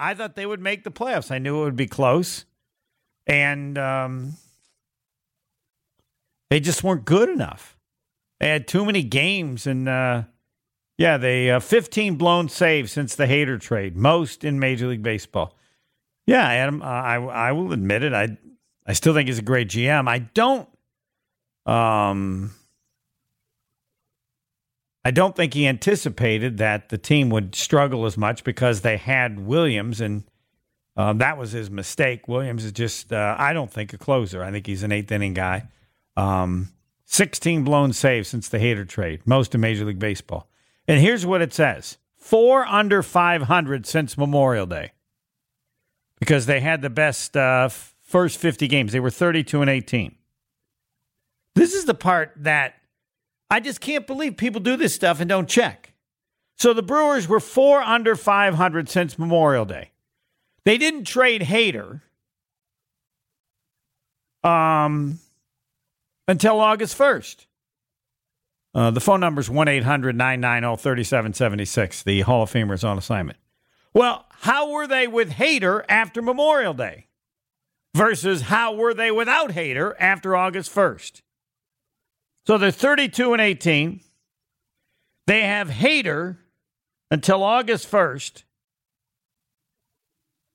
I thought they would make the playoffs. I knew it would be close. And um, they just weren't good enough. They had too many games. And uh, yeah, they uh, 15 blown saves since the Hader trade, most in Major League Baseball. Yeah, Adam, uh, I, I will admit it. I, I still think he's a great GM. I don't. Um, I don't think he anticipated that the team would struggle as much because they had Williams, and um, that was his mistake. Williams is just, uh, I don't think, a closer. I think he's an eighth inning guy. Um, 16 blown saves since the Hader trade, most in Major League Baseball. And here's what it says four under 500 since Memorial Day because they had the best uh, first 50 games. They were 32 and 18. This is the part that I just can't believe people do this stuff and don't check. So the Brewers were four under 500 since Memorial Day. They didn't trade Hader um, until August 1st. Uh, the phone number is 1 800 990 3776. The Hall of Famer is on assignment. Well, how were they with Hader after Memorial Day versus how were they without Hader after August 1st? So they're 32 and 18. They have Hader until August 1st.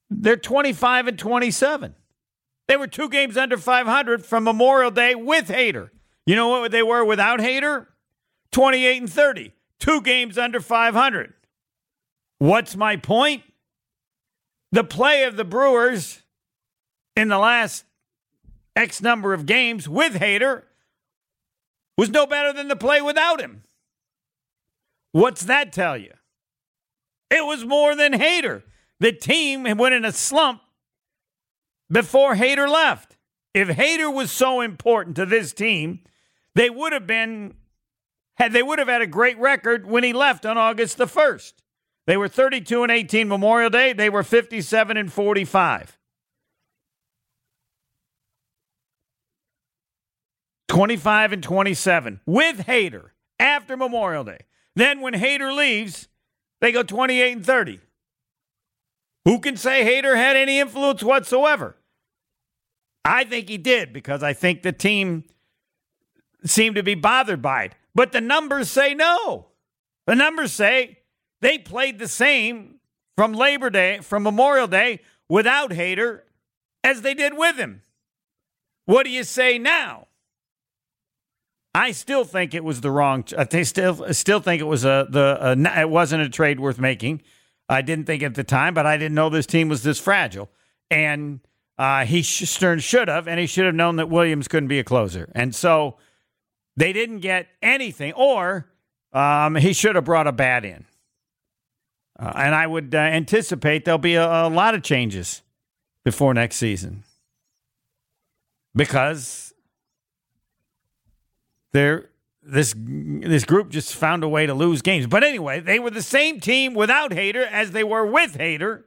They're 25 and 27. They were two games under 500 from Memorial Day with Hader. You know what they were without Hader? 28 and 30. Two games under 500. What's my point? The play of the Brewers in the last X number of games with Hader was no better than the play without him. What's that tell you? It was more than Hader. The team went in a slump before Hader left. If Hader was so important to this team, they would have been had they would have had a great record when he left on August the 1st. They were 32 and 18 Memorial Day, they were 57 and 45. 25 and 27 with Hader after Memorial Day. Then when Hader leaves, they go 28 and 30. Who can say Hader had any influence whatsoever? I think he did because I think the team seemed to be bothered by it. But the numbers say no. The numbers say they played the same from Labor Day, from Memorial Day without Hader as they did with him. What do you say now? I still think it was the wrong. I still still think it was a the a, it wasn't a trade worth making. I didn't think at the time, but I didn't know this team was this fragile. And uh, he Stearns should have, and he should have known that Williams couldn't be a closer. And so they didn't get anything, or um, he should have brought a bat in. Uh, and I would uh, anticipate there'll be a, a lot of changes before next season because they're this this group just found a way to lose games. But anyway, they were the same team without Hader as they were with Hader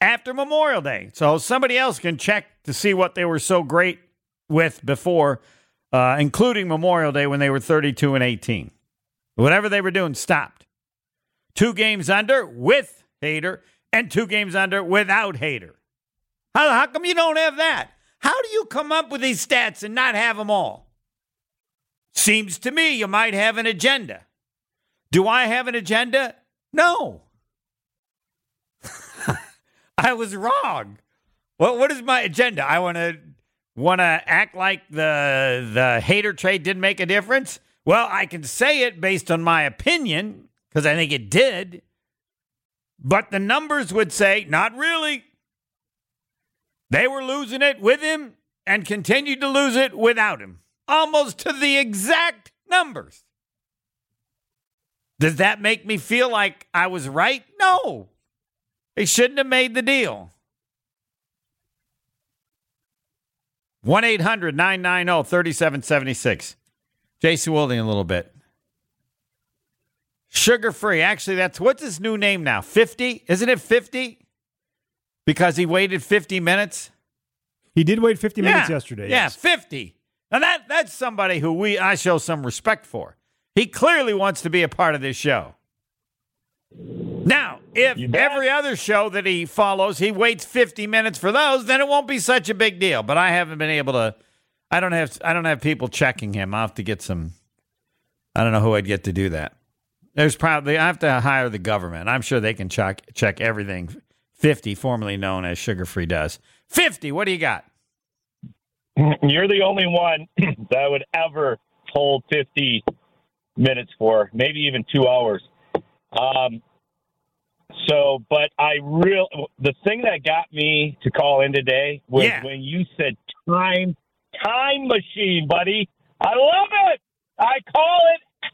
after Memorial Day. So somebody else can check to see what they were so great with before, uh, including Memorial Day when they were 32 and 18. Whatever they were doing stopped. Two games under with Hader and two games under without Hader. How, how come you don't have that? How do you come up with these stats and not have them all? Seems to me you might have an agenda. Do I have an agenda? No. I was wrong. What what is my agenda? I want to want to act like the the Hader trade didn't make a difference? Well, I can say it based on my opinion because I think it did. But the numbers would say not really. They were losing it with him and continued to lose it without him almost to the exact numbers. Does that make me feel like I was right? No. They shouldn't have made the deal. 1 800 990 3776. Jason Wilding, a little bit. Sugar free. Actually, that's what's his new name now? 50? Isn't it 50? Because he waited 50 minutes? He did wait 50 minutes yesterday. Yeah, yes. 50. Now that that's somebody who we I show some respect for. He clearly wants to be a part of this show. Now, if every other show that he follows, he waits 50 minutes for those, then it won't be such a big deal. But I haven't been able to. I don't have. I don't have people checking him. I will have to get some. I don't know who I'd get to do that. There's probably I have to hire the government. I'm sure they can check check everything. 50, formerly known as Sugar Free, does. 50. What do you got? You're the only one that would ever hold 50 minutes for, maybe even two hours. Um, so, but I real the thing that got me to call in today was Yeah. when you said time time machine, buddy. I love it. I call it.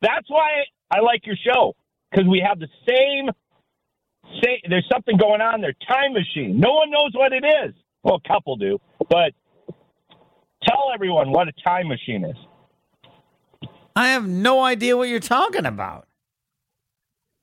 That's why I like your show because we have the same. Say, there's something going on there. Time machine. No one knows what it is. Well, a couple do, but tell everyone what a time machine is. I have no idea what you're talking about.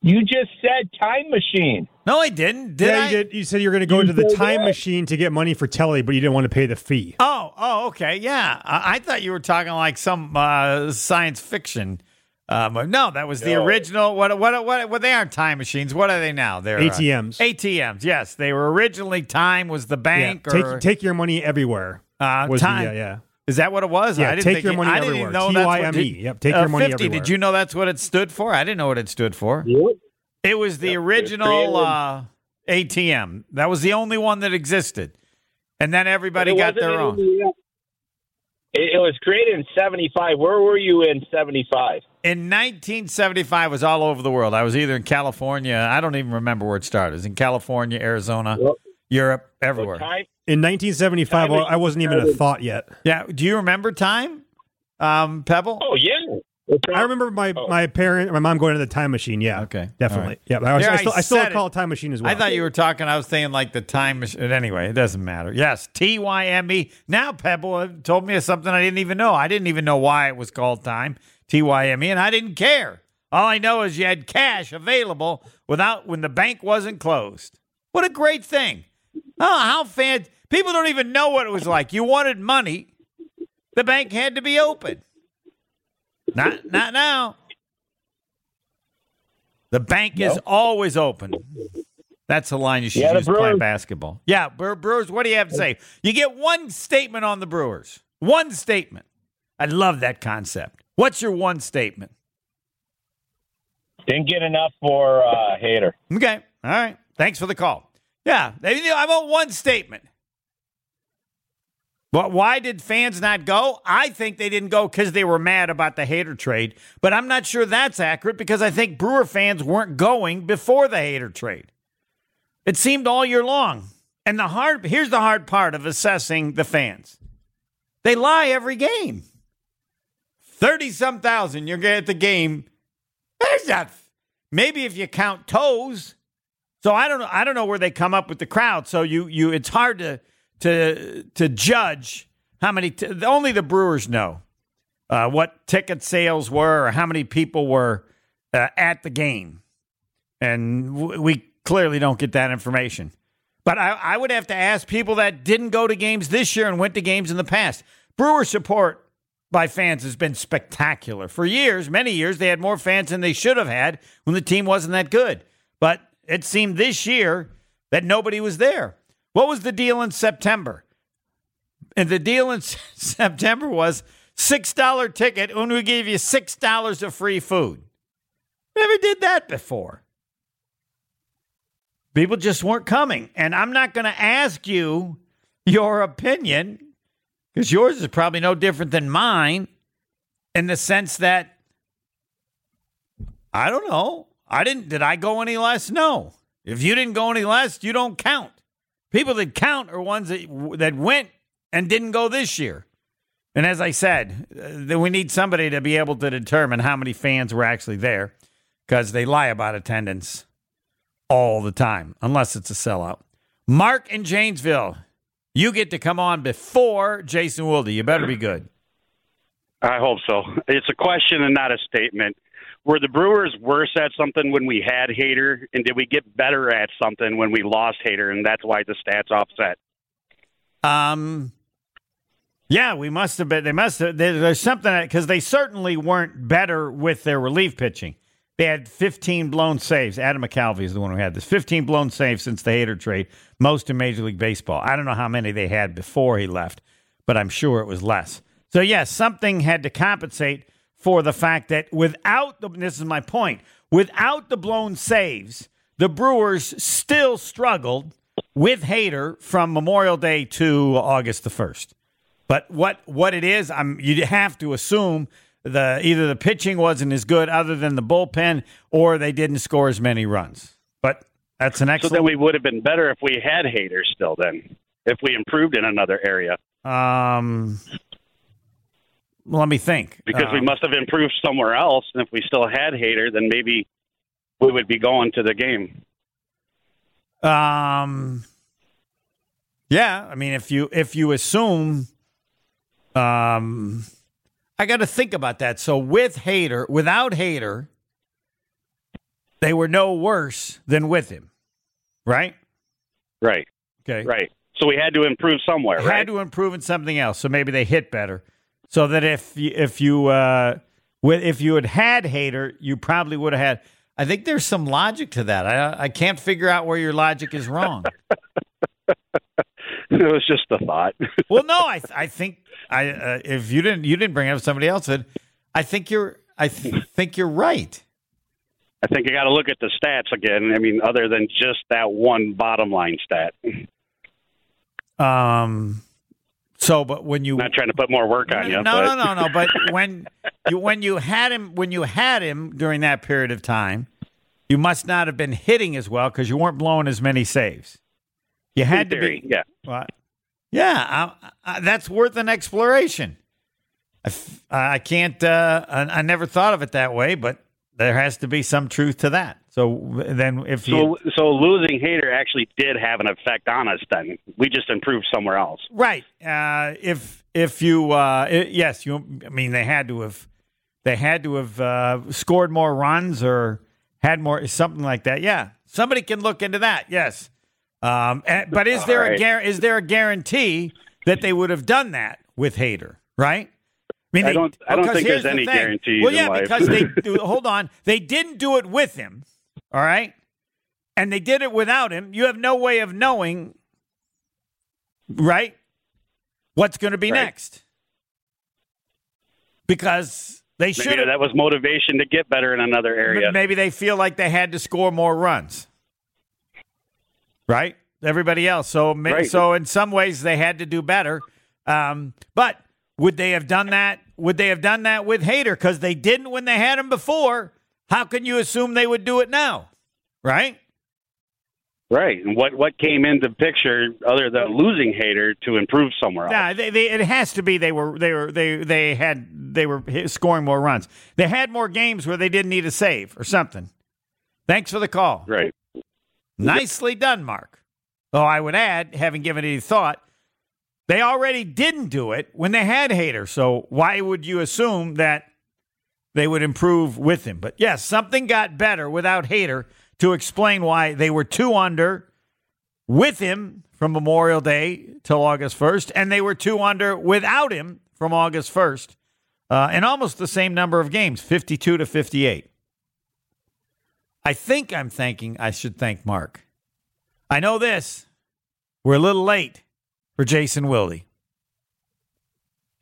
You just said time machine. No, I didn't. Did yeah, I? you did. You said you were going to go You into the time that. machine to get money for telly, but you didn't want to pay the fee. Oh, oh, okay, yeah. I, I thought you were talking like some uh, science fiction. Um, no, that was the No. original. What? What? What? What? They aren't time machines. What are they now? They're uh, ATMs. ATMs. Yes, they were originally. Time was the Yeah, bank. take or, take your money everywhere. uh, Was the- time. yeah, yeah. Is that what it was? Yeah, I didn't take think your it- money I didn't everywhere. even know that's what TYME. did- Yep, take uh, your money 50. everywhere. Did you know that's what it stood for? I didn't know what it stood for. It was the Yep, original uh, ATM. That was the only one that existed, and then everybody got their own. It, it was created in '75. Where were you in '75? In 1975, it was all over the world. I was either in California. I don't even remember where it started. It was in California, Arizona, Yep. Europe, everywhere. Time, In 1975, Time I wasn't even a thought yet. Yeah. Do you remember time, um, Pebble? oh yeah. I remember my, Oh. my parent, my mom going to the time machine. Yeah, Okay. definitely. All right. Yeah, I, was, I I still, I still call it. it time machine as well. I thought you were talking. I was saying like the time machine. Anyway, it doesn't matter. Yes, T Y M E. Now Pebble told me something I didn't even know. I didn't even know why it was called time T Y M E, and I didn't care. All I know is you had cash available without when the bank wasn't closed. What a great thing! Oh, how fan! People don't even know what it was like. You wanted money, the bank had to be open. Not not now. The bank is always open. That's the line you should Yeah, use playing basketball. Yeah, Bre- Brewers, what do you have to say? You get one statement on the Brewers. One statement. I love that concept. What's your one statement? Didn't get enough for uh, Hader. Okay. All right. Thanks for the call. Yeah. I want one statement. But why did fans not go? I think they didn't go because they were mad about the Hader trade. But I'm not sure that's accurate because I think Brewer fans weren't going before the Hader trade. It seemed all year long. And the hard here's the hard part of assessing the fans. They lie every game. 30 some thousand, you're at the game. There's not maybe if you count toes. So I don't know. I don't know where they come up with the crowd. So you you it's hard to to to judge how many. T- only the Brewers know uh, what ticket sales were or how many people were uh, at the game, and w- we clearly don't get that information. But I, I would have to ask people that didn't go to games this year and went to games in the past. Brewer support by fans has been spectacular. For years, many years, they had more fans than they should have had when the team wasn't that good. But it seemed this year that nobody was there. What was the deal in September? And the deal in September was $6 ticket, and we gave you $6 of free food. Never did that before. People just weren't coming. And I'm not going to ask you your opinion because yours is probably no different than mine in the sense that I don't know. I didn't. Did I go any less? No. If you didn't go any less, you don't count. People that count are ones that that went and didn't go this year. And as I said, uh, we need somebody to be able to determine how many fans were actually there because they lie about attendance all the time, unless it's a sellout. Mark in Janesville, you get to come on before Jason Wilde. You better be good. I hope so. It's a question and not a statement. Were the Brewers worse at something when we had Hader, and did we get better at something when we lost Hader, and that's why the stats offset? Um, yeah, we must have been. They must have. There, there's something because they certainly weren't better with their relief pitching. they had 15 blown saves. Adam McCalvy is the one who had this. 15 blown saves since the Hader trade, most in Major League Baseball. I don't know how many they had before he left, but I'm sure it was less. So, yes, something had to compensate for the fact that without the, this is my point, without the blown saves, the Brewers still struggled with Hader from Memorial Day to August the 1st. But what what it is, I'm you have to assume the either the pitching wasn't as good other than the bullpen or they didn't score as many runs. But that's an excellent So then we would have been better if we had haters still. Then, if we improved in another area, um let me think. because we Um, must have improved somewhere else. And if we still had Hader, then maybe we would be going to the game. Um. Yeah, I mean, if you if you assume, um, I got to think about that. So with Hader, without Hader, they were no worse than with him, right? Right, Okay, right. So we had to improve somewhere, We Had right? to improve in something else, so maybe they hit better. So that if you, if you uh, with if you had had Hader, you probably would have had. I think there's some logic to that. I I can't figure out where your logic is wrong. it was just a thought. well, no, I I think I uh, if you didn't you didn't bring it up, somebody else did. I think you're I th- think you're right. I think you got to look at the stats again. I mean, other than just that one bottom line stat. Um. So, but when you Not trying to put more work on you. no, but no, no, no. But when you when you had him when you had him during that period of time, you must not have been hitting as well because you weren't blowing as many saves. You had to be. yeah. Yeah, I, I, that's worth an exploration. I, f- I can't. Uh, I never thought of it that way, but there has to be some truth to that. So then, if you So, so losing Hader actually did have an effect on us. Then we just improved somewhere else. right, uh, if if you uh, i yes, you. I mean, they had to have they had to have uh, scored more runs or had more something like that. Yeah, somebody can look into that. Yes, um, and- but is there a right. guar- is there a guarantee that they would have done that with Hader? Right. I mean, I don't- I don't think there's the any thing. guarantees Well, yeah, because they hold on, they didn't do it with him. All right, and they did it without him. You have no way of knowing, right? What's going to be Right. next? Because they should that was motivation to get better in another area. Maybe they feel like they had to score more runs, right? Everybody else. So, Right. so in some ways they had to do better. Um, but would they have done that? Would they have done that with Hader? Because they didn't when they had him before. How can you assume they would do it now? Right? Right. And what what came into picture other than losing Hader to improve somewhere else? Yeah, they, they, it has to be they were they were they they had they were scoring more runs. They had more games where they didn't need a save or something. Thanks for the call. Right. Nicely done, Mark. Though I would add, having given any thought, they already didn't do it when they had Hader. So why would you assume that they would improve with him? But yes, something got better without Hader to explain why they were two under with him from Memorial Day till August 1st, and they were two under without him from August 1st, uh, in almost the same number of games, 52 to 58. I think I'm thanking, I should thank Mark. I know this. We're a little late for Jason Wilde.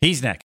He's next.